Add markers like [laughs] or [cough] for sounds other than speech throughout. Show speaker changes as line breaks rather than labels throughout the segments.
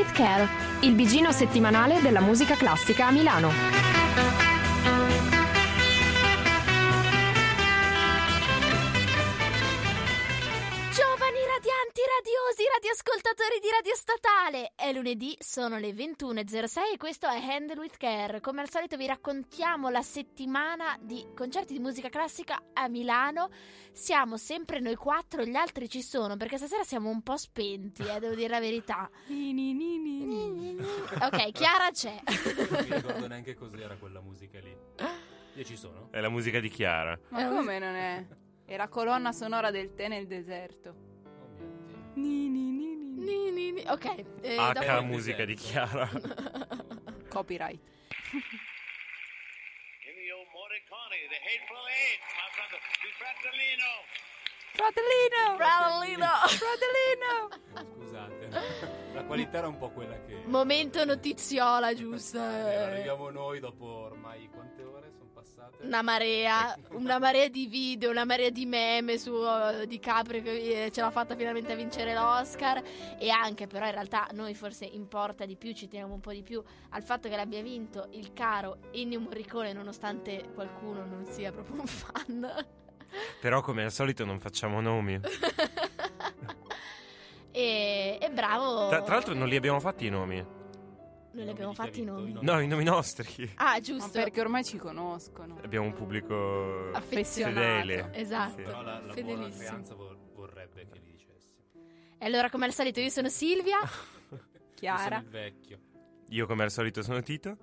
with Care, il bigino settimanale della musica classica a Milano.
Radiosi, radioascoltatori di Radio Statale! È lunedì, sono le 21.06 e questo è Handle with Care. Come al solito vi raccontiamo la settimana di concerti di musica classica a Milano. Siamo sempre noi quattro, gli altri ci sono perché stasera siamo un po' spenti, eh, devo dire la verità. [laughs] Ok, Chiara c'è. [laughs]
Non mi ricordo neanche cos'era quella musica lì. Io ci sono?
È la musica di Chiara.
Ma come non è? È la colonna sonora del tè nel deserto.
Oh.
Ni, ni, ni, ni.
Ni, ni, ni. Ok, eh,
H
dopo-
musica di Chiara. [laughs]
Copyright.
Ennio Morricone, The Hateful Eight, ma fratello, di Fratellino.
Fratellino!
Fratellino!
Fratellino! [laughs]
Scusate, la qualità era un po' quella che...
Momento notiziola, giusto?
Eh. Arriviamo noi dopo ormai sono passate?
Una marea, una marea di video, una marea di meme su uh, Di Caprio che eh, ce l'ha fatta finalmente a vincere l'Oscar e anche però in realtà noi forse importa di più, ci teniamo un po' di più al fatto che l'abbia vinto il caro Ennio Morricone nonostante qualcuno non sia proprio un fan.
Però come al solito non facciamo nomi. [laughs]
e, e bravo.
Tra, tra l'altro non li abbiamo fatti i nomi.
Noi li abbiamo fatti i nomi.
No, i nomi nostri.
Ah,
Ma
giusto.
perché ormai ci conoscono.
Abbiamo un pubblico
Affezionato.
fedele.
Esatto.
Sì.
Però la, la buona
Fedelissimo.
creanza vor- vorrebbe che li dicessi.
E allora come al solito io sono Silvia. [laughs]
Io sono
Chiara.
il vecchio,
Io come al solito sono Tito.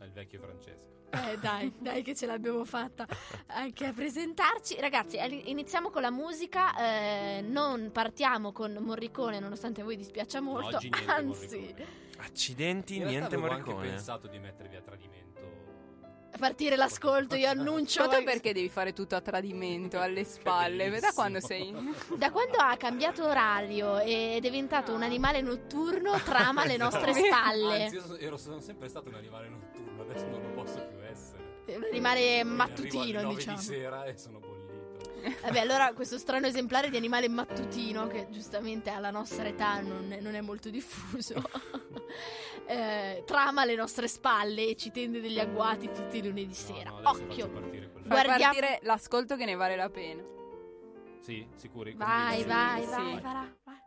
il vecchio Francesco.
Eh dai, dai che ce l'abbiamo fatta anche a presentarci. Ragazzi, iniziamo con la musica, eh, non partiamo con Morricone nonostante a voi dispiaccia molto,
oggi niente
anzi,
Morricone.
Accidenti,
In
niente
avevo anche
Morricone.
pensato di mettervi a tradimento.
partire l'ascolto io annuncio...
Ma tu perché devi fare tutto a tradimento, alle [laughs] spalle? Da quando sei...
Da quando ha cambiato orario e è diventato un animale notturno trama alle nostre spalle.
Anzi, io ero, sono sempre stato un animale notturno, adesso non lo posso più arrivo
mattutino, diciamo.
di sera e sono bollito.
Vabbè, allora questo strano esemplare di animale mattutino, che giustamente alla nostra età non è, non è molto diffuso, [laughs] eh, trama alle nostre spalle e ci tende degli agguati tutti i lunedì sera.
No, no,
Occhio.
Fai
Guardiamo-
partire l'ascolto che ne vale la pena.
Sì, sicuri?
Vai, vai,
Sì,
vai, vai, vai.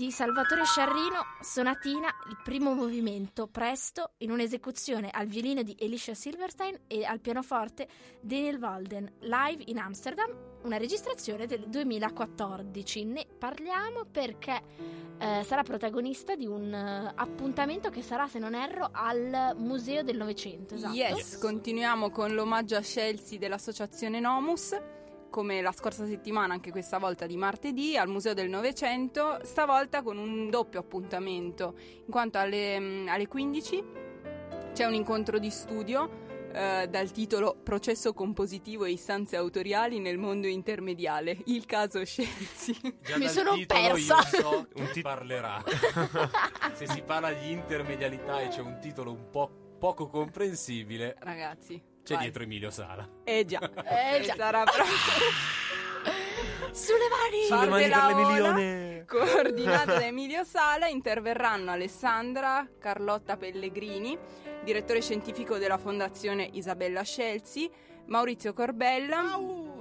Di Salvatore Sciarrino, Sonatina, il primo movimento, presto, in un'esecuzione al violino di Elisha Silverstein e al pianoforte Daniel Walden, live in Amsterdam, una registrazione del 2014. Ne parliamo perché eh, sarà protagonista di un eh, appuntamento che sarà, se non erro, al Museo del Novecento. Esatto.
Yes, continuiamo con l'omaggio a Chelsea dell'associazione Nomus. Come la scorsa settimana, anche questa volta di martedì, al Museo del Novecento, stavolta con un doppio appuntamento, in quanto alle, mm, alle 15 c'è un incontro di studio eh, dal titolo Processo compositivo e istanze autoriali nel mondo intermediale, il caso. [laughs]
Già
Mi
dal
sono persa.
Io so [laughs]
Un tit-
parlerà. [laughs] Se si parla di intermedialità e c'è un titolo un po' poco comprensibile,
Ragazzi,
c'è
vai.
dietro Emilio Sala.
Eh già, [laughs]
Eh già.
sarà proprio
Sulle mani!
Sulle mani per
Parte
le
la
milione.
coordinata da [laughs] Emilio Sala, interverranno Alessandra Carlotta Pellegrini, direttore scientifico della Fondazione Isabella Scelsi, Maurizio Corbella.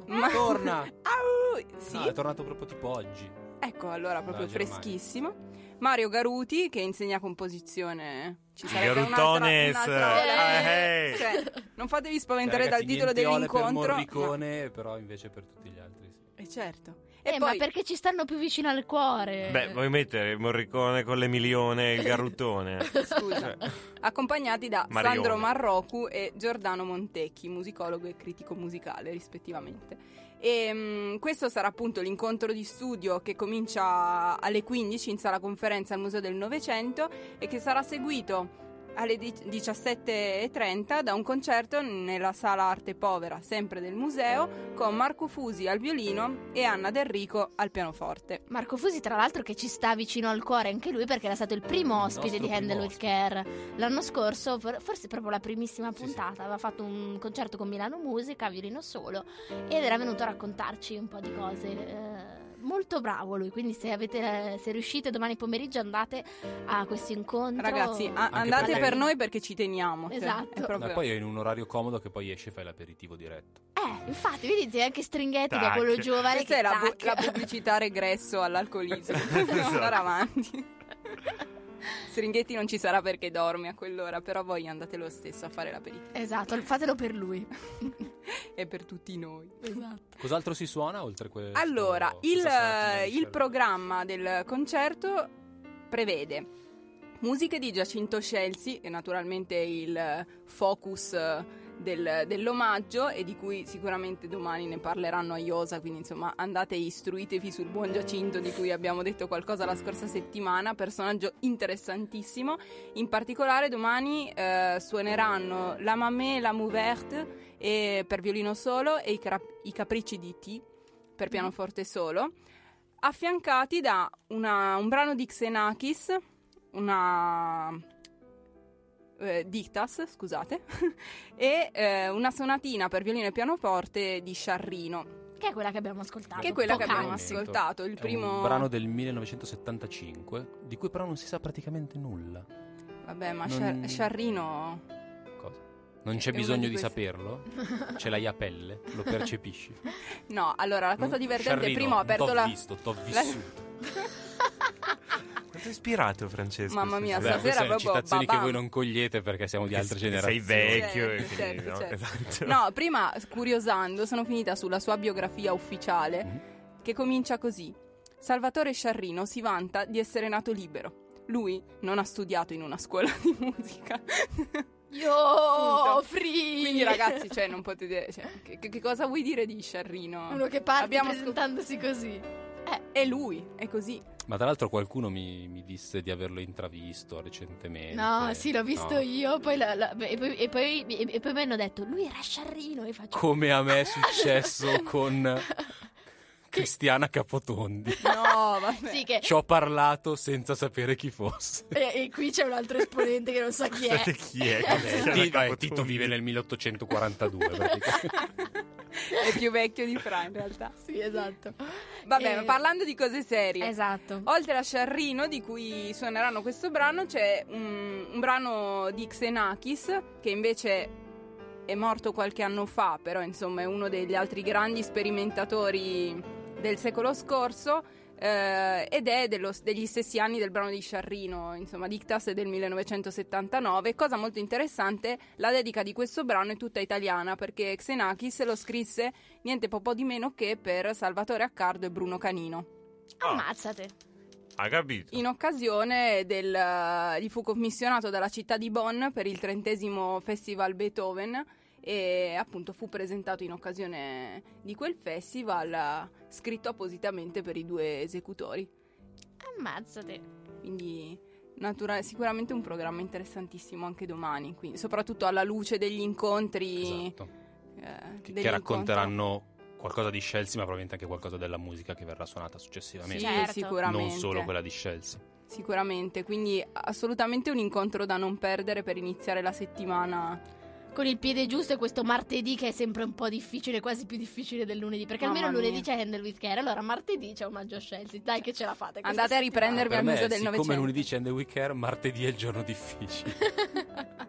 Ma-
Torna! [laughs]
Au! Sì,
No, è tornato proprio tipo oggi.
Ecco allora proprio
Dalla Germania.
freschissimo. Mario Garuti che insegna composizione. Ci sarebbe
Garutones.
un'altra, un'altra ola.
Eh, eh.
Cioè, non fatevi spaventare
Cioè,
dal
ragazzi,
titolo
niente ole
dell'incontro.
Per Morricone, però invece per tutti gli altri. sì.
Eh, certo.
Eh,
E
ma
poi
perché ci stanno più vicino al cuore?
Beh, vuoi mettere il Morricone con le milione e il garruttone? [laughs]
scusa, accompagnati da
Marione.
Sandro Marrocu e Giordano Montecchi, musicologo e critico musicale rispettivamente. E, mm, questo sarà appunto l'incontro di studio che comincia alle 15 in sala conferenza al Museo del Novecento e che sarà seguito alle di- 17.30 da un concerto nella sala Arte Povera, sempre del museo, con Marco Fusi al violino e Anna Del Rico al pianoforte.
Marco Fusi, tra l'altro, che ci sta vicino al cuore anche lui perché era stato il primo ospite
nostro
di Handle with Care l'anno scorso, for- forse proprio la primissima
Sì,
puntata.
sì.
Aveva fatto un concerto con Milano Musica, violino solo, ed era venuto a raccontarci un po' di cose. eh, molto bravo lui, quindi se, avete, se riuscite domani pomeriggio andate a questo incontro.
Ragazzi, a- andate per noi perché ci teniamo. cioè,
Esatto.
è proprio-
Ma poi è in un orario comodo che poi esce e fai l'aperitivo diretto.
Eh, infatti, vedete anche Stringhetti che è
Tac.
quello giovane
Questa
che
è la, bu- la pubblicità regresso all'alcolismo. [laughs]
Esatto.
Andare avanti. [laughs] Stringhetti non ci sarà perché dorme a quell'ora, però voi andate lo stesso a fare l'aperitivo.
Esatto, fatelo per lui. [laughs]
E per tutti noi.
Esatto.
Cos'altro si suona oltre questo?
Allora, il, il programma del concerto prevede musiche di Giacinto Scelsi, che naturalmente è il focus del- dell'omaggio e di cui sicuramente domani ne parleranno a Iosa, quindi insomma andate e istruitevi sul buon Giacinto di cui abbiamo detto qualcosa la scorsa settimana, personaggio interessantissimo. In particolare domani eh, suoneranno La Mamée, La Mouverte e per violino solo e i, Cra- i Capricci di T per pianoforte solo, affiancati da una- un brano di Xenakis, una eh, dictas, scusate, [laughs] e eh, una sonatina per violino e pianoforte di Sciarrino,
Che è quella che abbiamo ascoltato.
che è quella che abbiamo ascoltato, il
È
primo
un brano del 1975, di cui però non si sa praticamente nulla.
Vabbè, ma
Non-
Sciar- Sciarrino
Cosa? Non c'è
È
bisogno
di
di,
questi-
saperlo? [laughs] Ce l'hai a pelle? Lo percepisci?
No, allora la cosa
Non-
divertente
Sciarrino,
prima ho aperto
t'ho
la
visto, t'ho
la-
vissuto. [laughs]
Quanto ispirato, Francesco?
Mamma mia,
stasera?
Vabbè,
stasera proprio
citazioni che
babam.
voi non cogliete perché siamo di altre
Che sei
generazioni.
vecchio e
Certo,
quindi,
certo,
no?
certo.
Esatto.
No, prima curiosando sono finita sulla sua biografia ufficiale
Mhm.
che comincia così. Salvatore Sciarrino si vanta di essere nato libero. Lui non ha studiato in una scuola di musica.
Io free.
Quindi ragazzi, cioè, non potete... cioè, che, che cosa vuoi dire di Sciarrino?
Uno che parte
Abbiamo
presentandosi così.
È lui, è così.
Ma tra l'altro qualcuno mi, mi disse di averlo intravisto recentemente.
No, sì, l'ho visto
No.
io. Poi la- la- e, poi, e, poi, e poi mi hanno detto, lui era Sciarrino. E faccio...
Come a me è [laughs] successo con Cristiana Capotondi. [laughs]
No, vabbè.
Sì, che...
Ci ho parlato senza sapere chi fosse.
E, e qui c'è un altro esponente che non sa [laughs] chi è.
Scusate, chi è?
Vabbè, vabbè? Tito vive nel 1842. praticamente. [laughs]
è più vecchio di Fra in realtà.
Sì, esatto.
Vabbè,
Eh,
ma parlando di cose serie.
Esatto.
Oltre a Sciarrino, di cui suoneranno questo brano, c'è un, un brano di Xenakis, che invece è morto qualche anno fa, però insomma è uno degli altri grandi sperimentatori del secolo scorso. eh, ed è dello- degli stessi anni del brano di Sciarrino, insomma Dictas è del 1979. Cosa molto interessante, la dedica di questo brano è tutta italiana perché Xenakis lo scrisse niente po' di meno che per Salvatore Accardo e Bruno Canino.
Ah.
Ammazzate.
Ha capito?
In occasione del, gli fu commissionato dalla città di Bonn per il trentesimo Festival Beethoven e appunto fu presentato in occasione di quel festival scritto appositamente per i due esecutori.
Ammazzate.
Quindi natura- sicuramente un programma interessantissimo anche domani, quindi, soprattutto alla luce degli incontri.
Esatto.
eh,
Che,
degli
che racconteranno qualcosa di Scelsi, ma probabilmente anche qualcosa della musica che verrà suonata
incontri-
successivamente.
Sì,
Certo.
sicuramente.
Non solo quella di Scelsi.
Sicuramente, quindi assolutamente un incontro da non perdere per iniziare la settimana.
Con il piede giusto e questo martedì che è sempre un po' difficile, quasi più difficile del lunedì. Perché
Mamma
almeno lunedì
mia.
c'è Handle with Care, allora martedì c'è omaggio a Chelsea. Dai che ce la fate.
Andate a riprendervi
per
al museo del Novecento.
lunedì c'è The Week Air, martedì è il giorno difficile. [laughs]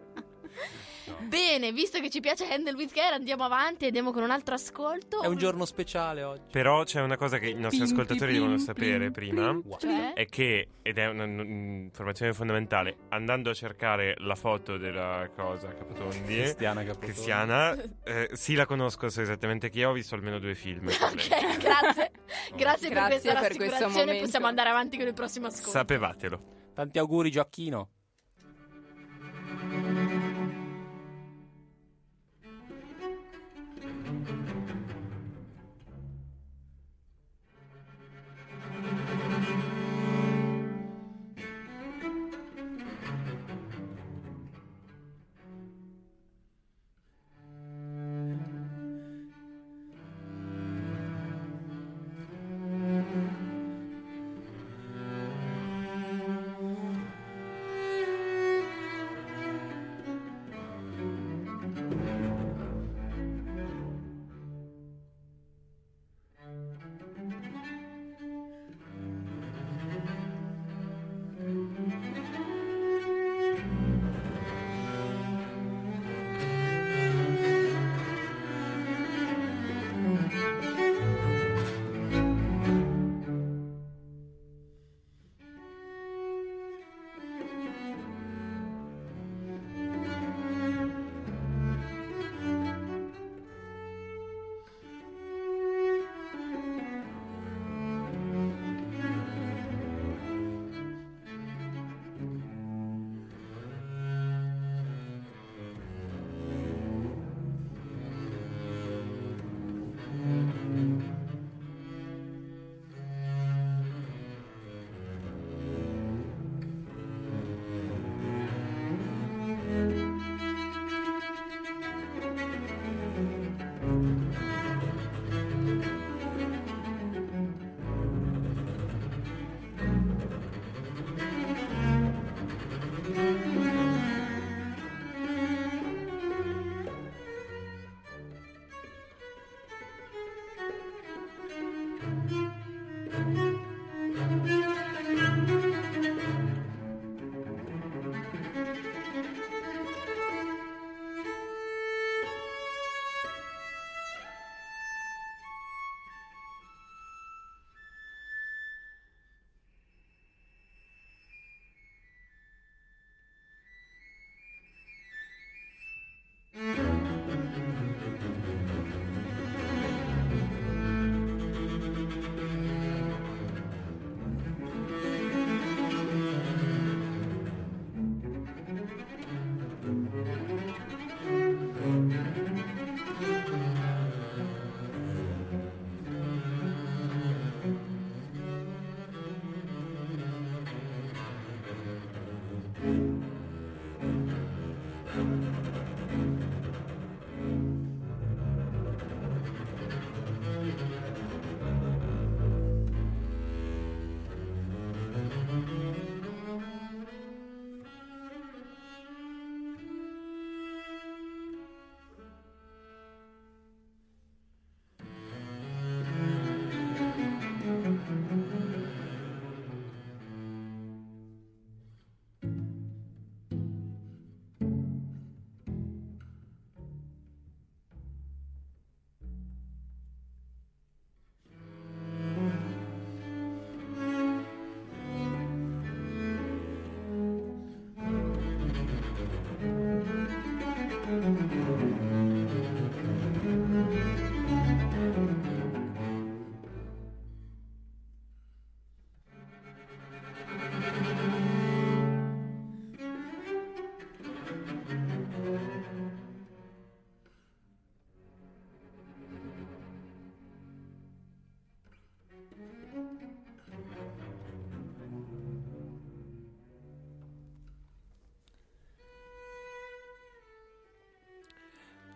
Bene, visto che ci piace Handle with Care, andiamo avanti e andiamo con un altro ascolto.
è un giorno speciale oggi.
Però c'è una cosa che i nostri
Pim,
ascoltatori
pim,
devono
pim,
sapere
pim,
prima.
pim.
Cioè?
È che, ed è un'informazione fondamentale, andando a cercare la foto della cosa Capotondi,
Cristiana Capotondi.
Cristiana, eh, sì la conosco, so esattamente chi è, ho visto almeno due film. con lei.
Ok, [laughs] grazie. Grazie per
Grazie
questa
per questo
rassicurazione.
momento.
Possiamo andare avanti con il prossimo ascolto.
Sapevatelo.
Tanti auguri Gioacchino.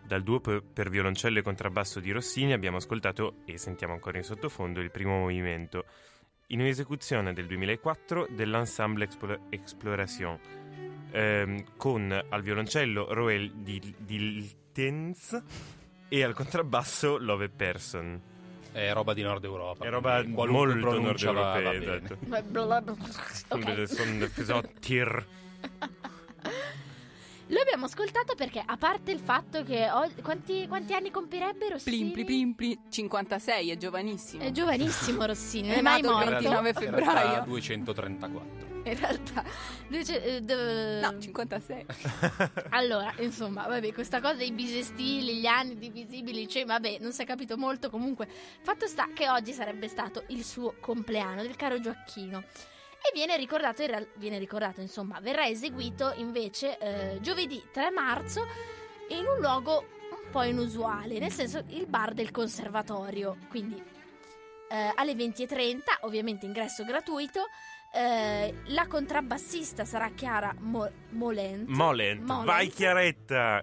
Dal duo per, violoncello e contrabbasso di Rossini abbiamo ascoltato, e sentiamo ancora in sottofondo, il primo movimento, in un'esecuzione del 2004 dell'Ensemble Explo- Exploration, ehm, con al violoncello Roel Dil- Diltens e al contrabbasso Love Person.
È roba di Nord Europa.
È roba molto nord europea. [laughs] esatto.
Ok. [laughs] Lo abbiamo ascoltato perché, a parte il fatto che ho- quanti, quanti anni compirebbe Rossini?
Plim, plim, plim, 56, è giovanissimo.
È giovanissimo Rossini, non
È
mai
nato il
morto.
29
In realtà
febbraio.
234.
In realtà, dice, eh, d-
No, 56. [laughs]
Allora, insomma, vabbè, questa cosa dei bisestili, gli anni divisibili, cioè, vabbè, non si è capito molto. Comunque, fatto sta che oggi sarebbe stato il suo compleanno del caro Gioacchino. E viene ricordato, real- viene ricordato, insomma, verrà eseguito invece eh, giovedì 3 marzo in un luogo un po' inusuale, nel senso il bar del conservatorio. Quindi eh, alle 20.30, ovviamente ingresso gratuito. eh, la contrabbassista sarà Chiara Mo- Molent.
Molent,
Molent.
vai Chiaretta!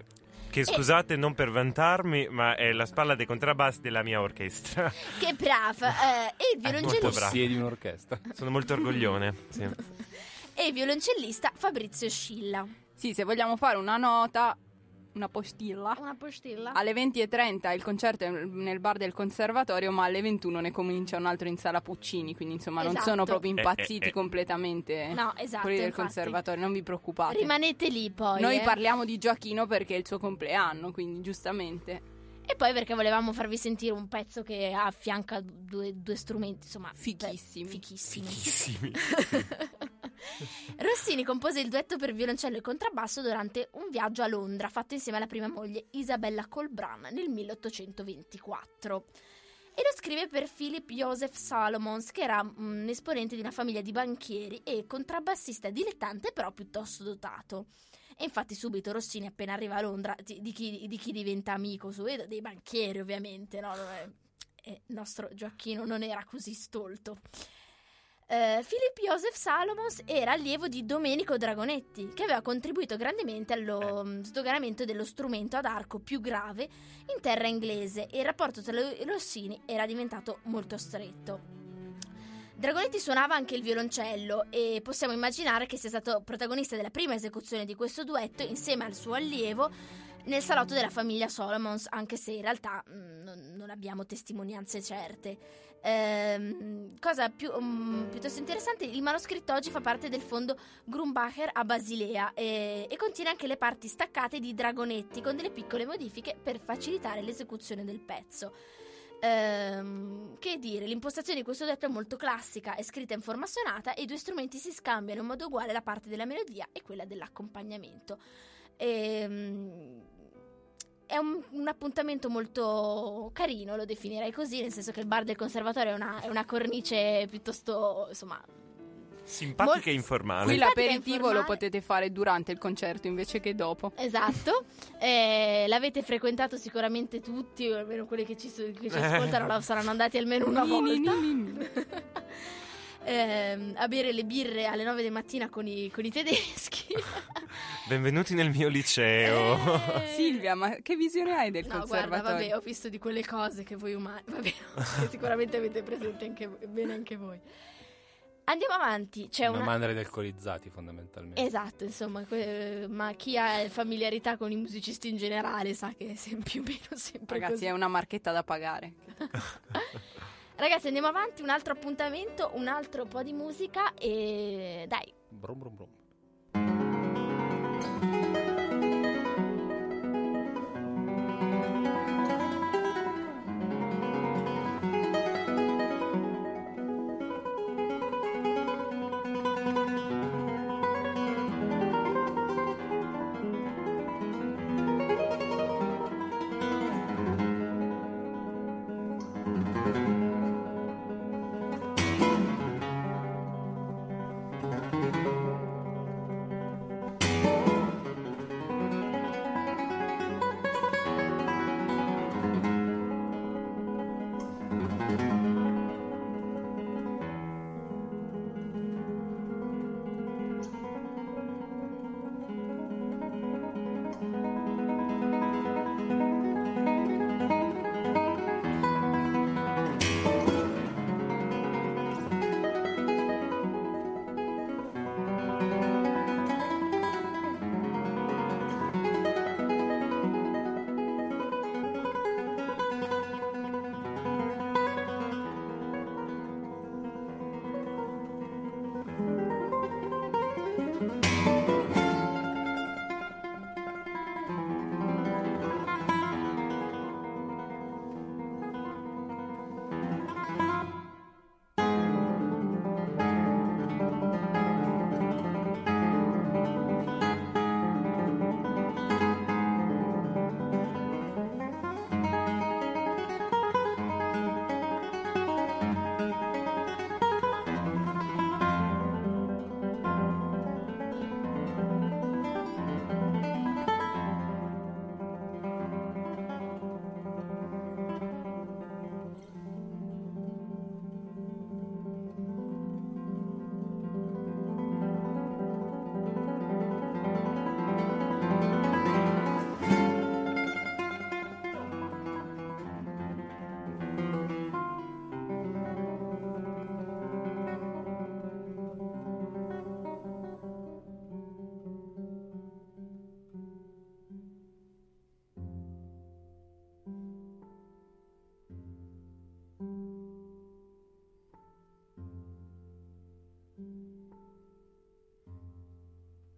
Che scusate, non per vantarmi, ma è la spalla dei contrabbassi della mia orchestra. [laughs]
Che brava! eh, e il
molto
violoncellista,
brava.
Possiedi un'orchestra.
Sono molto orgoglione. Sì. [laughs]
e il violoncellista Fabrizio Scilla.
Sì, se vogliamo fare una nota, una postilla.
Una postilla?
Alle 20.30 il concerto è nel bar del conservatorio, ma alle 21 ne comincia un altro in sala Puccini, quindi insomma non
Esatto.
sono proprio
Eh,
impazziti
eh, eh.
completamente
No, esatto.
quelli del
infatti.
conservatorio, non vi preoccupate.
Rimanete lì poi.
Noi
eh.
parliamo di Gioachino perché è il suo compleanno, quindi giustamente.
E poi perché volevamo farvi sentire un pezzo che affianca due, due strumenti, insomma.
Fichissimi.
beh, Fichissimi.
Fichissimi. [laughs] [laughs]
Rossini compose il duetto per violoncello e contrabbasso durante un viaggio a Londra fatto insieme alla prima moglie Isabella Colbran nel 1824. E lo scrive per Philip Joseph Salomons, che era un esponente di una famiglia di banchieri e contrabbassista dilettante, però piuttosto dotato. E infatti subito Rossini, appena arriva a Londra, di, di chi, di chi diventa amico subito? Dei banchieri, ovviamente, no? Il nostro Gioacchino non era così stolto. Eh, Philip Joseph Salomons era allievo di Domenico Dragonetti, che aveva contribuito grandemente allo mm, sdoganamento dello strumento ad arco più grave in terra inglese e il rapporto tra e Rossini era diventato molto stretto. Dragonetti suonava anche il violoncello e possiamo immaginare che sia stato protagonista della prima esecuzione di questo duetto insieme al suo allievo nel salotto della famiglia Solomons, anche se in realtà mm, non, abbiamo testimonianze certe. Ehm, cosa più, mm, piuttosto interessante, il manoscritto oggi fa parte del fondo Grumbacher a Basilea e, e contiene anche le parti staccate di Dragonetti con delle piccole modifiche per facilitare l'esecuzione del pezzo. Ehm, che dire, l'impostazione di questo detto è molto classica, è scritta in forma sonata e i due strumenti si scambiano in modo uguale la parte della melodia e quella dell'accompagnamento. Ehm, è un, un appuntamento molto carino, lo definirei così, nel senso che il bar del conservatorio è una, è una cornice piuttosto, insomma,
Simpatica
Molto-
e informale.
Qui l'aperitivo
informale.
lo potete fare durante il concerto invece che dopo.
Esatto, Eh, l'avete frequentato sicuramente tutti, o almeno quelli che ci, che ci ascoltano lo saranno andati almeno una volta. [laughs] Ehm, a bere le birre alle 9 di mattina con i, con i tedeschi. [laughs]
Benvenuti nel mio liceo.
Eh,
Silvia, ma che visione hai del
No, guarda,
conservatorio?
vabbè, ho visto di quelle cose che voi umani, [laughs] vabbè, che sicuramente avete presente anche, bene anche voi. Andiamo avanti, c'è
una
una...
mandria di alcolizzati fondamentalmente.
Esatto, insomma, que- ma chi ha familiarità con i musicisti in generale sa che è più o meno sempre
Ragazzi,
così.
è una marchetta da pagare. [laughs]
Ragazzi, andiamo avanti, un altro appuntamento, un altro po' di musica e dai,
Brum, brum, brum.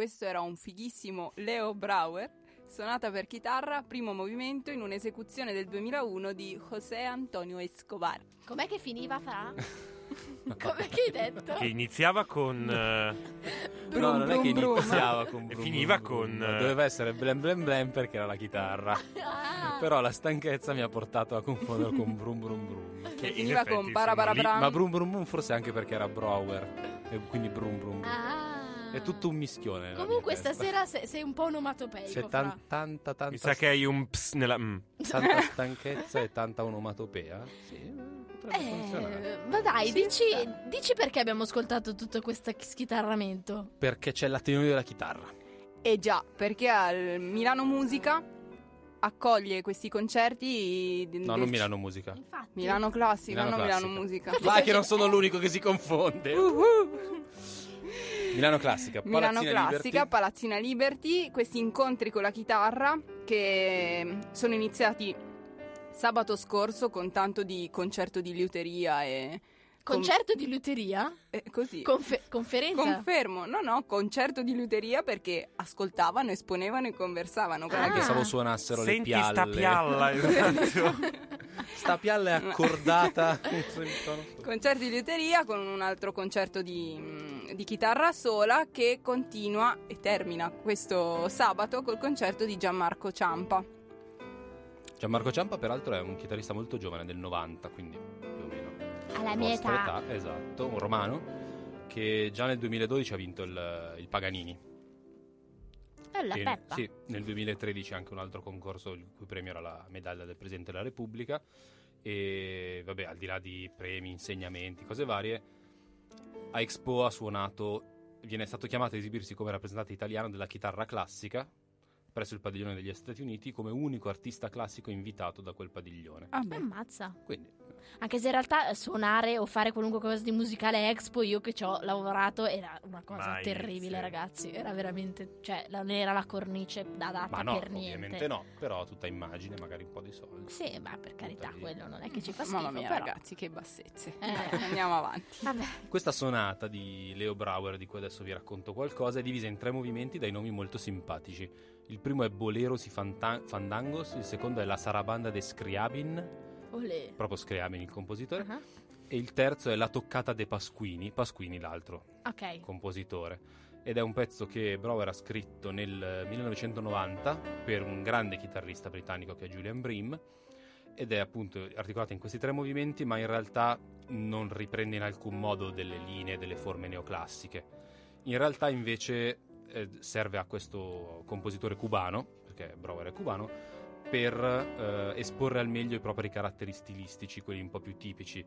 questo era un fighissimo Leo Brauer, sonata per chitarra, primo movimento in un'esecuzione del 2001 di José Antonio Escobar.
Com'è che finiva Fra? [laughs] Com'è che hai detto?
Che iniziava con... [laughs] eh,
no, non è che
brum, brum.
iniziava con
E
brum,
finiva
brum,
con,
brum.
eh,
Doveva essere blem blem blem perché era la chitarra.
Ah,
Però la stanchezza mi ha portato a confondere con brum brum brum.
che in
finiva
effetti
con bra.
Ma brum brum brum forse anche perché era Brower. E quindi brum brum brum.
ah.
È tutto un mischione.
Comunque stasera sei, sei un po' onomatopeico.
C'è
Fra.
tan- tanta, tanta,
Mi sa che hai un ps nella... mm. [laughs]
tanta stanchezza e tanta onomatopea. Sì, potrebbe funzionare.
Eh, ma dai,
Ci
dici,
sta.
dici perché abbiamo ascoltato tutto questo schitarramento.
Perché c'è l'attenuone della chitarra.
E già, perché al Milano Musica accoglie questi concerti. di-
No,
del-
non Milano Musica.
Infatti.
Milano Classica,
Milano
non Milano
Classica.
Musica.
Vai che [laughs] non sono l'unico che si confonde. Milano Classica,
Milano
Palazzina
Classica,
Liberty.
Palazzina Liberty, questi incontri con la chitarra che sono iniziati sabato scorso con tanto di concerto di liuteria e
Concerto di luteria?
e così.
Confe- conferenza?
Confermo, no, no, concerto di luteria perché ascoltavano, esponevano e conversavano.
Anche
Ah.
stavo suonassero le
Senti
pialle.
sta pialla, [laughs] esatto.
Sta pialla è accordata. [laughs]
Concerto di liuteria con un altro concerto di, mm, di chitarra sola che continua e termina questo sabato col concerto di Gianmarco Ciampa.
Gianmarco Ciampa, peraltro, è un chitarrista molto giovane, del 90, quindi più o meno.
Alla mia
vostra
età.
Esatto, un romano che già nel 2012 ha vinto il, il Paganini.
Eh, la
E-
Peppa.
Sì, nel 2013 anche un altro concorso il cui premio era la medaglia del Presidente della Repubblica e vabbè, al di là di premi, insegnamenti, cose varie, a Expo ha suonato, viene stato chiamato a esibirsi come rappresentante italiano della chitarra classica presso il padiglione degli Stati Uniti come unico artista classico invitato da quel padiglione.
Ah, beh.
Ammazza.
Quindi
Anche se in realtà eh, suonare o fare qualunque cosa di musicale expo, io che ci ho lavorato, era una cosa
Mai,
terribile,
sì.
ragazzi. Era veramente, cioè, non era la cornice adatta
Ma no,
per niente.
ovviamente no, però tutta immagine, magari un po' di soldi.
Sì, ma per carità,
lì.
quello non è che ci fa schifo,
Mamma mia,
però.
ragazzi, che bassezze.
Eh.
Andiamo avanti.
Vabbè,
Questa sonata di Leo Brauer, di cui adesso vi racconto qualcosa, è divisa in tre movimenti dai nomi molto simpatici. Il primo è Boleros y Fandangos, il secondo è La Sarabanda de Scriabin,
olè.
proprio Scriabin il compositore,
Ah,
e il terzo è La Toccata de Pasquini, Pasquini l'altro
Ok.
compositore. Ed è un pezzo che Brauer ha scritto nel 1990 per un grande chitarrista britannico che è Julian Bream ed è appunto articolato in questi tre movimenti, ma in realtà non riprende in alcun modo delle linee, delle forme neoclassiche. In realtà invece eh, serve a questo compositore cubano, perché Brauer è cubano, per eh, esporre al meglio i propri caratteri stilistici, quelli un po' più tipici,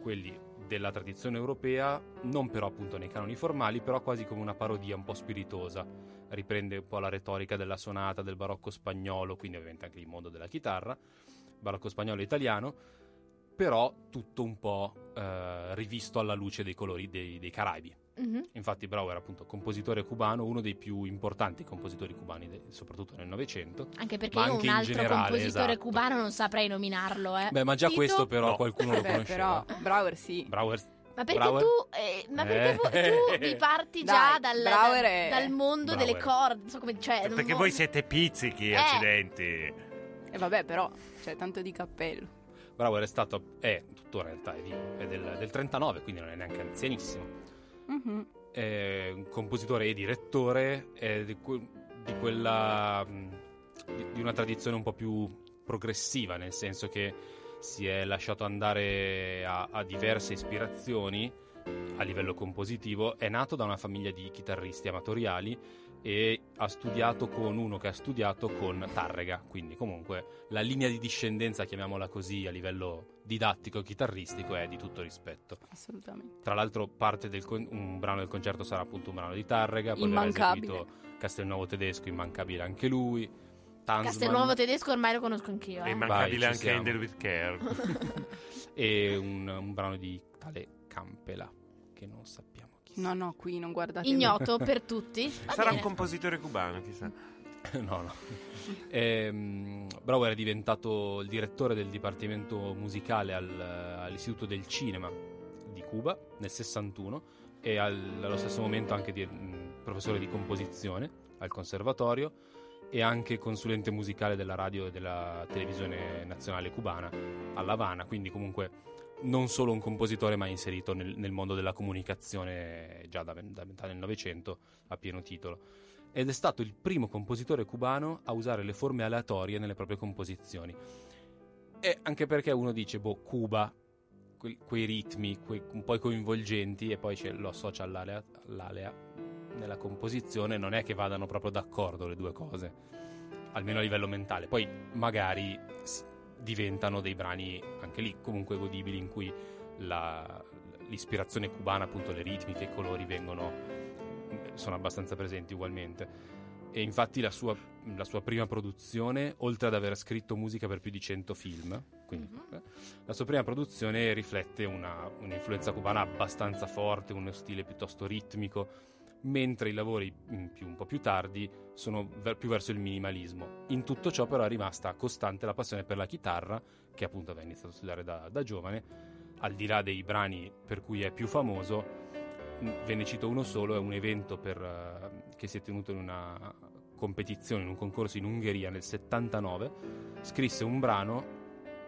quelli della tradizione europea, non però appunto nei canoni formali, però quasi come una parodia un po' spiritosa. Riprende un po' la retorica della sonata, del barocco spagnolo, quindi ovviamente anche il mondo della chitarra, barocco spagnolo e italiano, però tutto un po' eh, rivisto alla luce dei colori dei, dei Caraibi.
Mhm.
Infatti Brauer, appunto, compositore cubano, uno dei più importanti compositori cubani, de- soprattutto nel Novecento.
Anche perché
Ma
io
anche
un
in
altro
generale,
compositore
esatto.
cubano non saprei nominarlo, eh.
Beh, ma già
Tito?
questo però
No.
qualcuno lo
Beh,
conosceva.
però Brauer sì.
Brauer
Ma perché
Brauer?
tu, eh, ma perché
Eh.
tu mi [laughs] parti già
Dai,
dal,
Brauer
dal-
è-
dal mondo delle
Brauer.
corde? Non so come, cioè, non
Perché
vo-
voi siete pizzichi,
Eh.
accidenti.
E vabbè, però, c'è tanto di cappello.
Brauer è stato, è tuttora in realtà è vivo, è del, del 39, quindi non è neanche anzianissimo. È un compositore e direttore è di, que- di quella mh, di, di una tradizione un po' più progressiva, nel senso che si è lasciato andare a, a diverse ispirazioni a livello compositivo. È nato da una famiglia di chitarristi amatoriali e ha studiato con uno che ha studiato con Tarrega, quindi comunque la linea di discendenza, chiamiamola così, a livello didattico e chitarristico è di tutto rispetto.
Assolutamente.
Tra l'altro parte del con- un brano del concerto sarà appunto un brano di Tarrega, poi verrà eseguito Castelnuovo Tedesco, immancabile anche lui. Tanzman,
Castelnuovo tedesco ormai lo conosco anch'io, eh.
immancabile
ci
anche. Handle with Care. [laughs]
e un, un brano di tale Campela, che non sappiamo chi sia.
No, no, qui non guardate.
Ignoto per tutti. Va [laughs]
Sarà un
bene.
compositore cubano, chissà. [laughs]
no, no. Ehm, Brauer è diventato il direttore del dipartimento musicale al- all'Istituto del Cinema di Cuba nel 61 e al- allo stesso momento anche di- mh, professore di composizione al conservatorio e anche consulente musicale della radio e della televisione nazionale cubana a La Habana, quindi comunque non solo un compositore ma inserito nel, nel mondo della comunicazione già da, da metà del Novecento a pieno titolo ed è stato il primo compositore cubano a usare le forme aleatorie nelle proprie composizioni. E anche perché uno dice, boh, Cuba, que- quei ritmi quei- un po' coinvolgenti, e poi lo associa all'alea, all'alea nella composizione, non è che vadano proprio d'accordo le due cose, almeno a livello mentale. Poi magari diventano dei brani anche lì comunque godibili in cui la- l'ispirazione cubana, appunto le ritmiche, i colori vengono sono abbastanza presenti ugualmente. E infatti la sua, la sua prima produzione, oltre ad aver scritto musica per più di 100 film, quindi,
Mhm.
eh, la sua prima produzione riflette una, un'influenza cubana abbastanza forte, uno stile piuttosto ritmico, mentre i lavori mm, più- un po' più tardi sono ver- più verso il minimalismo. In tutto ciò però è rimasta costante la passione per la chitarra, che appunto aveva iniziato a studiare da, da giovane, al di là dei brani per cui è più famoso, ve ne cito uno solo, è un evento per, eh, che si è tenuto in una competizione, in un concorso in Ungheria nel 79, scrisse un brano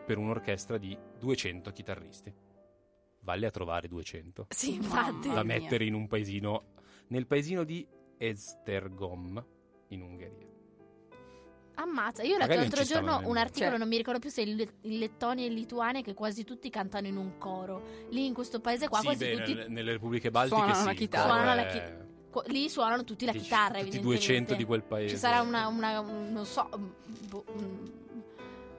per un'orchestra di 200 chitarristi. Vale a trovare 200.
Sì, infatti.
Da mettere in un paesino, nel paesino di Esztergom, in Ungheria.
Ammazza, io ho letto l'altro giorno un articolo,
Cioè-
non mi ricordo più se in, in Lettonia e in Lituania, che quasi tutti cantano in un coro. Lì in questo paese qua
sì,
quasi
beh,
tutti
nelle, nelle repubbliche baltiche
Suonano
sì,
la chitarra.
Suonano la chi- Qu- lì suonano tutti la chitarra,
tutti
evidentemente.
200 di quel paese.
Ci sarà una, una- un- non so, boh, un-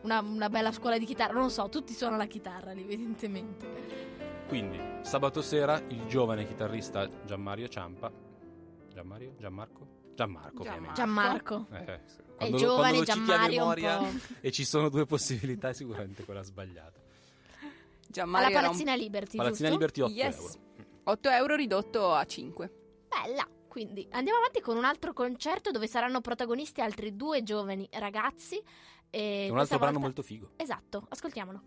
una, una bella scuola di chitarra, non lo so, tutti suonano la chitarra lì, evidentemente.
Quindi, sabato sera, il giovane chitarrista Gianmario Ciampa. Gianmario? Gianmarco? Gianmarco, ovviamente.
Gianmarco.
Eh,
È
quando lo-
giovane
quando lo citi a memoria e ci sono due [laughs] possibilità, è sicuramente quella sbagliata.
Gianmario
Alla
era un-
Palazzina Liberty,
Palazzina
giusto?
Liberty 8
Yes.
euro.
8 euro ridotto a 5.
Bella. Quindi andiamo avanti con un altro concerto dove saranno protagonisti altri due giovani ragazzi. E
È un altro brano
volta-
molto figo.
Esatto, ascoltiamolo.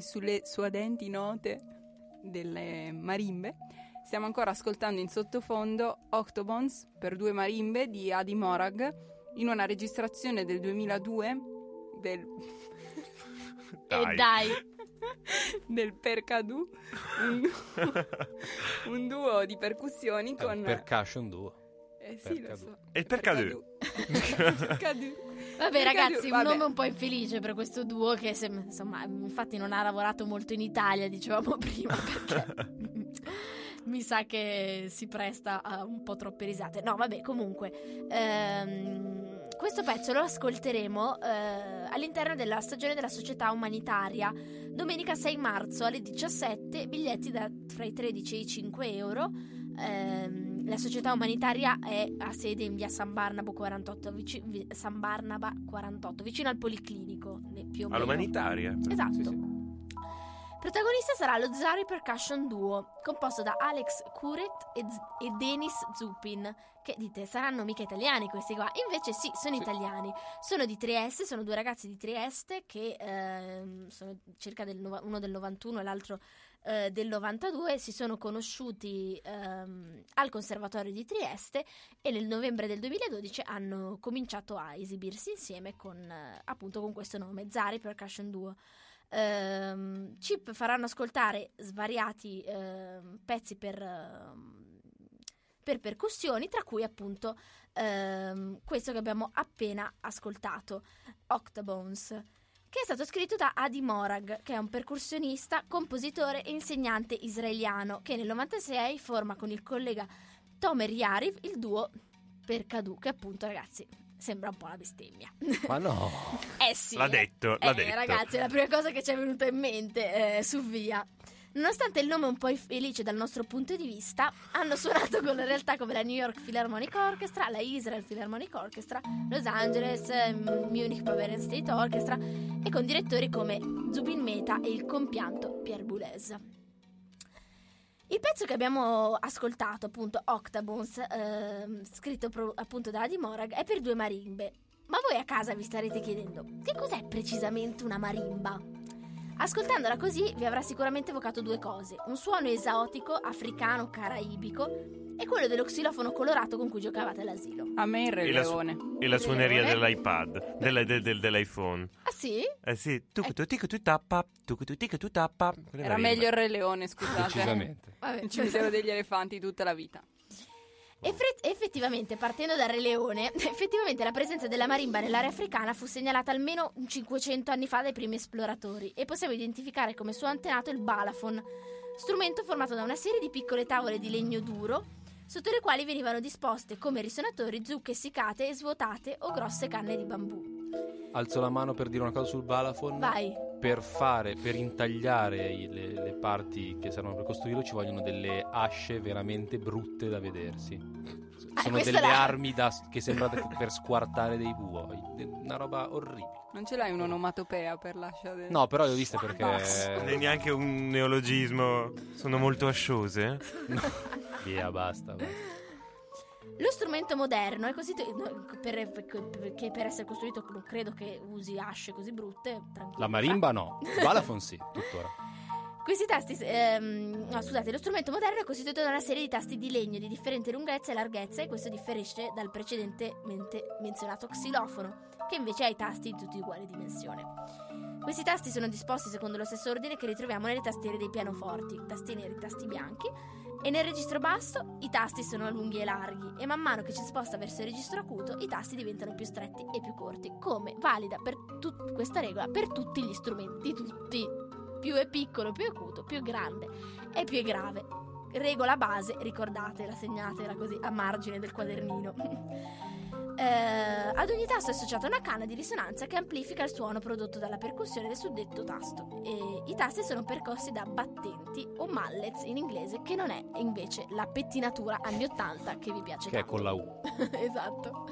E sulle suadenti note delle marimbe stiamo ancora ascoltando in sottofondo Octobons per due marimbe di Adi Morag in una registrazione del 2002 del,
E dai, [laughs]
del Percadù, un, [laughs] un duo di percussioni
un
con...
percussion duo.
eh sì, lo
Percadù.
so.
E il Percadù. [laughs]
Vabbè, ragazzi, un
vabbè.
nome un po' infelice per questo duo che sem- insomma, infatti non ha lavorato molto in Italia, dicevamo [laughs] prima, perché mi sa che si presta a un po' troppe risate. No, vabbè, comunque, ehm, questo pezzo lo ascolteremo eh, all'interno della stagione della società umanitaria. Domenica 6 marzo alle 17, biglietti da fra i 13 e i 5 euro. Ehm, la società umanitaria è a sede in via San Barnabo 48, vici- vi- San Barnaba 48 vicino al Policlinico, più o meno.
All'umanitaria.
Esatto.
Sì, sì.
Protagonista sarà lo Zari Percussion Duo, composto da Alex Kuret e, Z- e Denis Zupin, che dite saranno mica italiani questi qua. Invece sì, sono
Sì.
italiani. Sono di Trieste, sono due ragazzi di Trieste che ehm, sono circa del nova- uno del 91 e l'altro eh, del 92, si sono conosciuti ehm, al Conservatorio di Trieste e nel novembre del 2012 hanno cominciato a esibirsi insieme con eh, appunto con questo nome, Zari Percussion Duo. Ehm, ci p- faranno ascoltare svariati ehm, pezzi per, ehm, per percussioni, tra cui appunto ehm, questo che abbiamo appena ascoltato, Octabones, che è stato scritto da Adi Morag, che è un percussionista, compositore e insegnante israeliano, che nel 96 forma con il collega Tomer Yariv il duo Percadù, che appunto ragazzi sembra un po' una bestemmia.
Ma no. [laughs]
eh sì.
L'ha detto, l'ha
Eh,
detto.
ragazzi, è la prima cosa che ci è venuta in mente eh, su via. Nonostante il nome un po' infelice dal nostro punto di vista, hanno suonato con realtà come la New York Philharmonic Orchestra, la Israel Philharmonic Orchestra, Los Angeles eh, Munich Bavarian State Orchestra e con direttori come Zubin Mehta e il compianto Pierre Boulez. Il pezzo che abbiamo ascoltato, appunto Octabones, ehm, scritto pro- appunto da Adi Morag, è per due marimbe. Ma voi a casa vi starete chiedendo che cos'è precisamente una marimba? Ascoltandola così vi avrà sicuramente evocato due cose: un suono esotico, africano, caraibico e quello dello xilofono colorato con cui giocavate all'asilo.
A me il Re
E la, su-
Leone.
e la suoneria
Leone.
dell'iPad, della- del- del- dell'iPhone.
Ah sì?
Eh sì, tu tu tic tu tappa, tu tu tic tu tappa.
Era meglio il Re Leone, scusate.
Decisamente.
Vabbè,
Il cimitero degli elefanti tutta la vita.
Effre- effettivamente, partendo dal Re Leone, [laughs] effettivamente la presenza della marimba nell'area africana fu segnalata almeno 500 anni fa dai primi esploratori. E possiamo identificare come suo antenato il balafon, strumento formato da una serie di piccole tavole di legno duro sotto le quali venivano disposte come risonatori zucche essiccate e svuotate o grosse canne di bambù.
Alzo la mano per dire una cosa sul balafon.
Vai,
Per fare, per intagliare le, le parti che servono per costruirlo ci vogliono delle asce veramente brutte da vedersi.
Ah,
Sono delle
la-
armi da- che sembrano [laughs] per squartare dei buoi. Una roba orribile.
Non ce l'hai un'onomatopea per l'ascia del...
No, però le ho viste
Non è
perché... [laughs]
neanche un neologismo. Sono molto asciose. [laughs]
Via, basta. basta.
Lo strumento moderno è no, per, per- che per essere costruito non credo che usi asce così brutte. tranquillo.
La marimba no, il balafon sì, tuttora.
Questi tasti, ehm, no, scusate, lo strumento moderno è costituito da una serie di tasti di legno di differente lunghezza e larghezza e questo differisce dal precedentemente menzionato xilofono, che invece ha i tasti di tutti uguali dimensione. Questi tasti sono disposti secondo lo stesso ordine che ritroviamo nelle tastiere dei pianoforti, tasti neri, tasti bianchi, e nel registro basso i tasti sono lunghi e larghi e man mano che ci sposta verso il registro acuto i tasti diventano più stretti e più corti, come valida per tut- questa regola per tutti gli strumenti, tutti. Più è piccolo, più è acuto, più è grande e più è grave. Regola base, ricordatela, segnatela così a margine del quadernino. [laughs] Eh, ad ogni tasto è associata una canna di risonanza che amplifica il suono prodotto dalla percussione del suddetto tasto. E I tasti sono percossi da battenti o mallets in inglese, che non è invece la pettinatura anni 80 che vi piace
Che è
tanto.
con la U. [laughs]
esatto.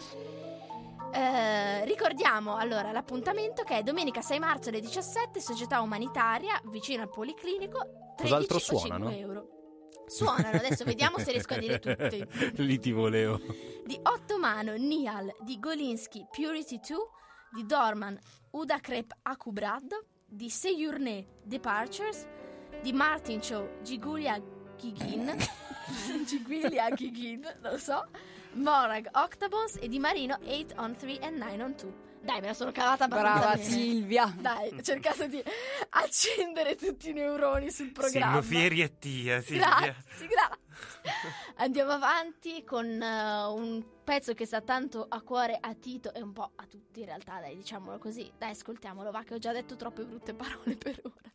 Eh, ricordiamo allora l'appuntamento che è domenica 6 marzo alle 17, società umanitaria, vicino al Policlinico. 13
Cos'altro
o 5
suonano?
euro. Suonano, adesso vediamo se riesco a dire tutti. [laughs]
Lì ti volevo.
Di Ottomano, Nial, di Golinsky, Purity 2, di Dorman, Udakrep Akubrad, di Seyurne, Departures, di Martin Cho, Gigulia Gigin, [laughs] Gigulia Gigin, lo so, Morag Octabons e di Marino 8 on 3 and 9 on 2. Dai, me la sono cavata abbastanza
Brava
bene.
Silvia. [laughs]
Dai, ho cercato di accendere tutti i neuroni sul programma.
Siamo fieri a tia, Silvia.
Grazie, grazie. Andiamo avanti con eh, un pezzo che sta tanto a cuore a Tito e un po' a tutti in realtà, dai, diciamolo così. Dai, ascoltiamolo, va che ho già detto troppe brutte parole per ora.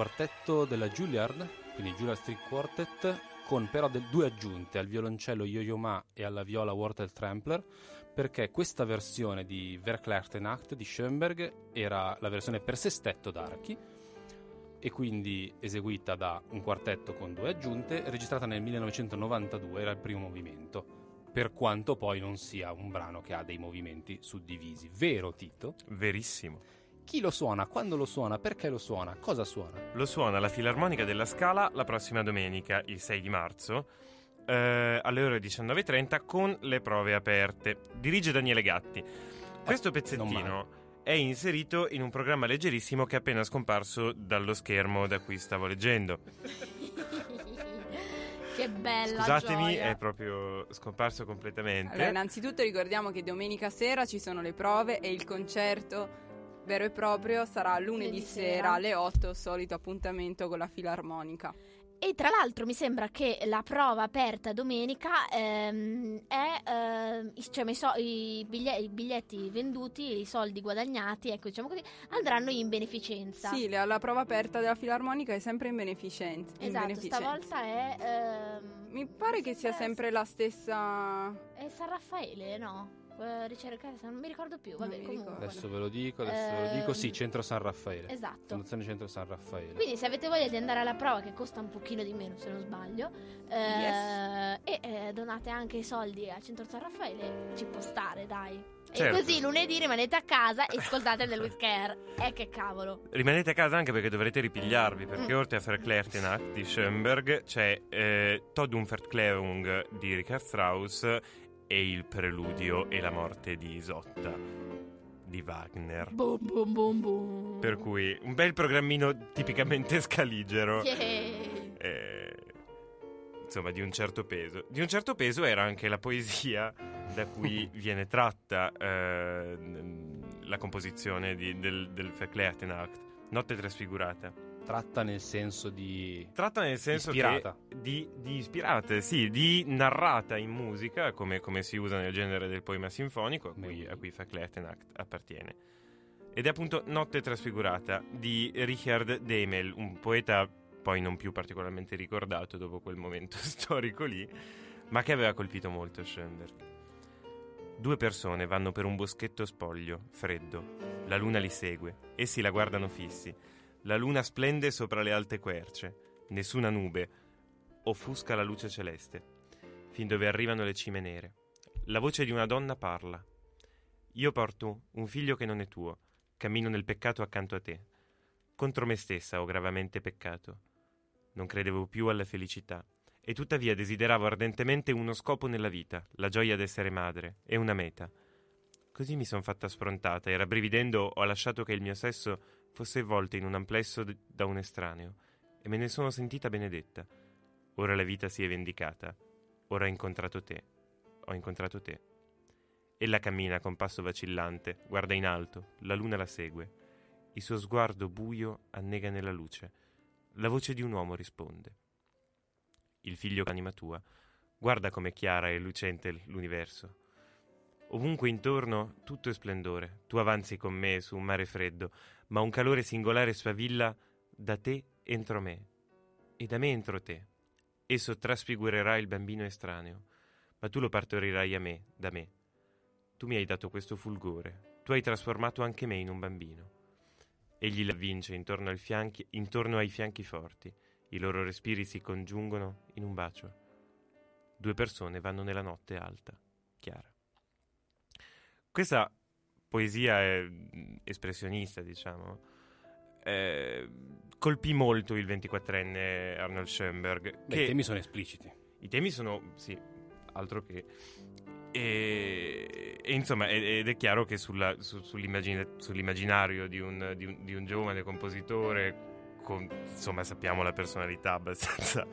Quartetto della Juilliard, quindi Juilliard Street Quartet, con però due aggiunte al violoncello Yo-Yo Ma e alla viola Wortel Trampler, perché questa versione di Verklartenacht di Schoenberg era la versione per sestetto d'archi e quindi eseguita da un quartetto con due aggiunte, registrata nel 1992, era il primo movimento, per quanto poi non sia un brano che ha dei movimenti suddivisi. Vero Tito?
Verissimo.
Chi lo suona? Quando lo suona? Perché lo suona? Cosa suona?
Lo suona la Filarmonica della Scala la prossima domenica, il 6 di marzo, eh, alle ore 19.30 con le prove aperte. Dirige Daniele Gatti. Questo
non
pezzettino è inserito in un programma leggerissimo che è appena scomparso dallo schermo da cui stavo leggendo. [laughs]
che bella
Scusatemi,
gioia.
è proprio scomparso completamente.
Allora, innanzitutto ricordiamo che domenica sera ci sono le prove e il concerto vero e proprio sarà lunedì
Lunedì
sera.
sera.
alle 8, solito appuntamento con la filarmonica.
E tra l'altro mi sembra che la prova aperta domenica ehm, è, ehm, i- cioè, i, so- i biglie- i biglietti venduti, i soldi guadagnati, ecco diciamo così, andranno in beneficenza.
Sì, la, la prova aperta della filarmonica è sempre in beneficenza. in
esatto,
beneficenza.
stavolta è... ehm,
Mi pare che sia sempre la stessa.
È San Raffaele, no? Eh, ricercare, non mi ricordo più, vabbè
mi
comunque.
ricordo.
Adesso ve lo dico, adesso ve lo dico. Sì, centro San Raffaele.
Esatto.
Fondazione Centro San Raffaele.
Quindi se avete voglia di andare alla prova che costa un pochino di meno se non sbaglio eh,
Yes.
e eh, donate anche i soldi al centro San Raffaele ci può stare dai e
Certo.
così lunedì rimanete a casa e ascoltate del With Care e che cavolo
Rimanete a casa anche perché dovrete ripigliarvi, perché
Mm.
oltre a Verklartenacht di Schoenberg c'è eh, Todunverklärung di Richard Strauss e il preludio e la morte di Isotta di Wagner.
boom boom boom boom
Per cui un bel programmino tipicamente [laughs] scaligero.
Yay.
eh, insomma, di un certo peso. Di un certo peso era anche la poesia da cui [laughs] viene tratta eh, la composizione di- del, del Verklartenacht, Notte trasfigurata.
Tratta nel senso di...
Tratta nel senso
Ispirata.
che di, di ispirata, sì, di narrata in musica, come, come si usa nel genere del poema sinfonico, a cui, a cui Verklartenacht appartiene. Ed è appunto Notte trasfigurata di Richard Demel, un poeta poi non più particolarmente ricordato dopo quel momento [laughs] storico lì, ma che aveva colpito molto Schoenberg. Due persone vanno per un boschetto spoglio, freddo. La luna li segue. Essi la guardano fissi. La luna splende sopra le alte querce. Nessuna nube offusca la luce celeste. Fin dove arrivano le cime nere. La voce di una donna parla. Io porto un figlio che non è tuo. Cammino nel peccato accanto a te. Contro me stessa ho gravamente peccato. Non credevo più alla felicità e tuttavia desideravo ardentemente uno scopo nella vita, la gioia d'essere madre e una meta. Così mi son fatta sprontata e rabbrividendo ho lasciato che il mio sesso fosse avvolto in un amplesso d- da un estraneo e me ne sono sentita benedetta. Ora la vita si è vendicata. Ora ho incontrato te. Ho incontrato te. Ella cammina con passo vacillante, guarda in alto, la luna la segue. Il suo sguardo buio annega nella luce. La voce di un uomo risponde. Il figlio anima tua, guarda com'è chiara e lucente l'universo. Ovunque intorno tutto è splendore. Tu avanzi con me su un mare freddo, ma un calore singolare sfavilla da te entro me e da me entro te. Esso trasfigurerà il bambino estraneo, ma tu lo partorirai a me, da me. Tu mi hai dato questo fulgore, tu hai trasformato anche me in un bambino. Egli l'avvince intorno, fianchi- intorno ai fianchi forti, i loro respiri si congiungono in un bacio. Due persone vanno nella notte alta, chiara. Questa poesia mm, espressionista, diciamo, eh, colpì molto il 24enne Arnold Schoenberg.
Beh,
che
I temi sono espliciti.
i temi sono, sì, altro che... E, e insomma, ed è chiaro che sulla- su- sull'immagina- sull'immaginario di un, di un- di un giovane compositore, con, insomma, sappiamo la personalità abbastanza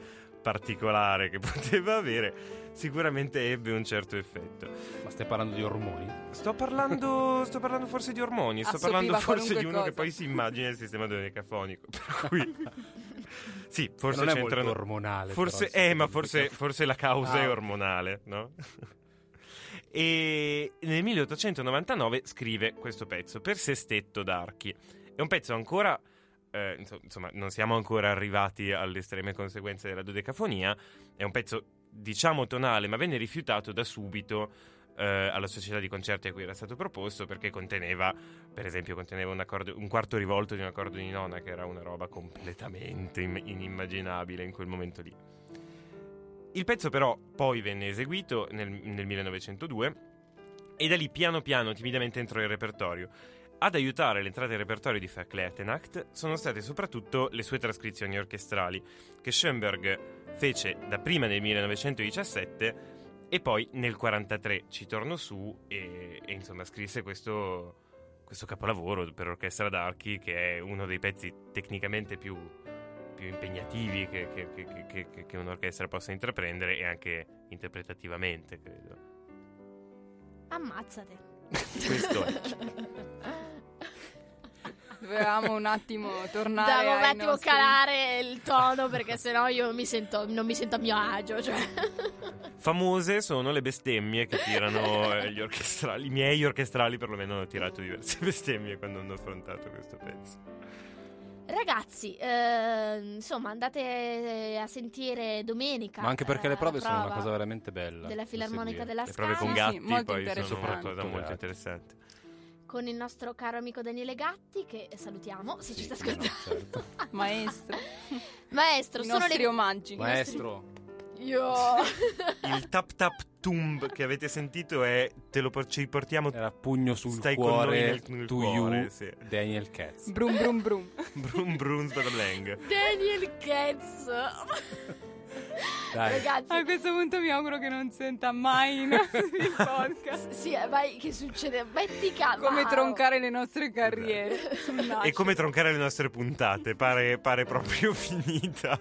particolare che [laughs] poteva avere, sicuramente ebbe un certo effetto.
Ma stai parlando di ormoni?
Sto parlando, sto parlando forse di ormoni, sto
Assopiva
parlando forse di uno che
cosa.
poi si immagina il sistema dodecafonico, per cui... [laughs] Sì, forse
non è
c'entrano...
molto ormonale.
Forse,
però,
eh, ma forse, forse la causa
Ah,
è ormonale, no? e nel 1899 scrive questo pezzo per sestetto d'archi. È un pezzo ancora eh, inso- insomma, non siamo ancora arrivati alle estreme conseguenze della dodecafonia. È un pezzo, diciamo, tonale, ma venne rifiutato da subito eh, alla società di concerti a cui era stato proposto perché conteneva, per esempio, conteneva un, accordo- un quarto rivolto di un accordo di nona, che era una roba completamente im- inimmaginabile in quel momento lì. Il pezzo però poi venne eseguito nel, nel 1902 e da lì piano piano, timidamente entrò in repertorio. Ad aiutare l'entrata in repertorio di Verkletenacht sono state soprattutto le sue trascrizioni orchestrali, che Schoenberg fece dapprima nel 1917 e poi nel 1943 ci tornò su e, e, insomma scrisse questo, questo capolavoro per orchestra d'archi che è uno dei pezzi tecnicamente più, più impegnativi che, che- che- che- che- che un'orchestra possa intraprendere e anche interpretativamente, credo.
Ammazzate.
Questo è. [laughs]
Dovevamo un attimo tornare
Devo un attimo
nostri-
calare il tono perché sennò io mi sento, non mi sento a mio agio. Cioè.
Famose sono le bestemmie che tirano eh, gli orchestrali. I miei orchestrali perlomeno hanno tirato diverse [laughs] bestemmie quando hanno affrontato questo pezzo.
Ragazzi, eh, insomma, andate a sentire domenica.
Ma anche perché
eh,
le prove
la
sono una cosa veramente bella.
della Filarmonica della
Le prove con
Scala
Sì,
gatti
sì, molto
poi sono una cosa molto interessante.
Con il nostro caro amico Daniele Gatti che salutiamo se ci sta
Sì, no,
ascoltando.
certo. [laughs]
Maestro,
Maestro,
i
sono
nostri
le
omaggi.
Maestro,
Io [laughs]
Il tap tap tumb che avete sentito è te lo ci portiamo
era pugno sul
Stai con noi
cuore
nel- nel cuore,
you,
sì.
Daniel Katz.
Brum brum brum. [laughs]
brum brum spadablang.
Daniel Katz.
Dai.
Ragazzi,
A questo punto mi auguro che non senta mai i nostri [laughs] podcast.
sì, eh, vai, che succede? Metti calma.
Come troncare le nostre carriere. sul
E come troncare le nostre puntate, pare, pare proprio [laughs] finita.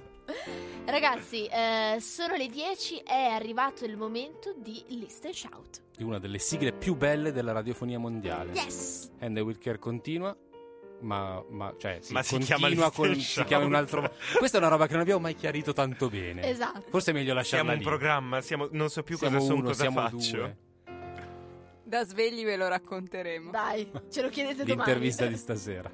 Ragazzi, eh, sono le 10, è arrivato il momento di List and Shout.
Di una delle sigle più belle della radiofonia mondiale.
Yes!
And the Will Care continua. Ma, ma, cioè, sì,
Ma si
continua
chiama
con, si chiama in un altro Questa è una roba che non abbiamo mai chiarito tanto bene.
Esatto.
Forse è meglio lasciarla
Siamo un
lì.
programma, siamo- non so più
siamo
cosa sono,
uno,
cosa
siamo
faccio.
due.
Da svegli ve lo racconteremo.
Dai, ce lo chiedete domani.
L'intervista di stasera.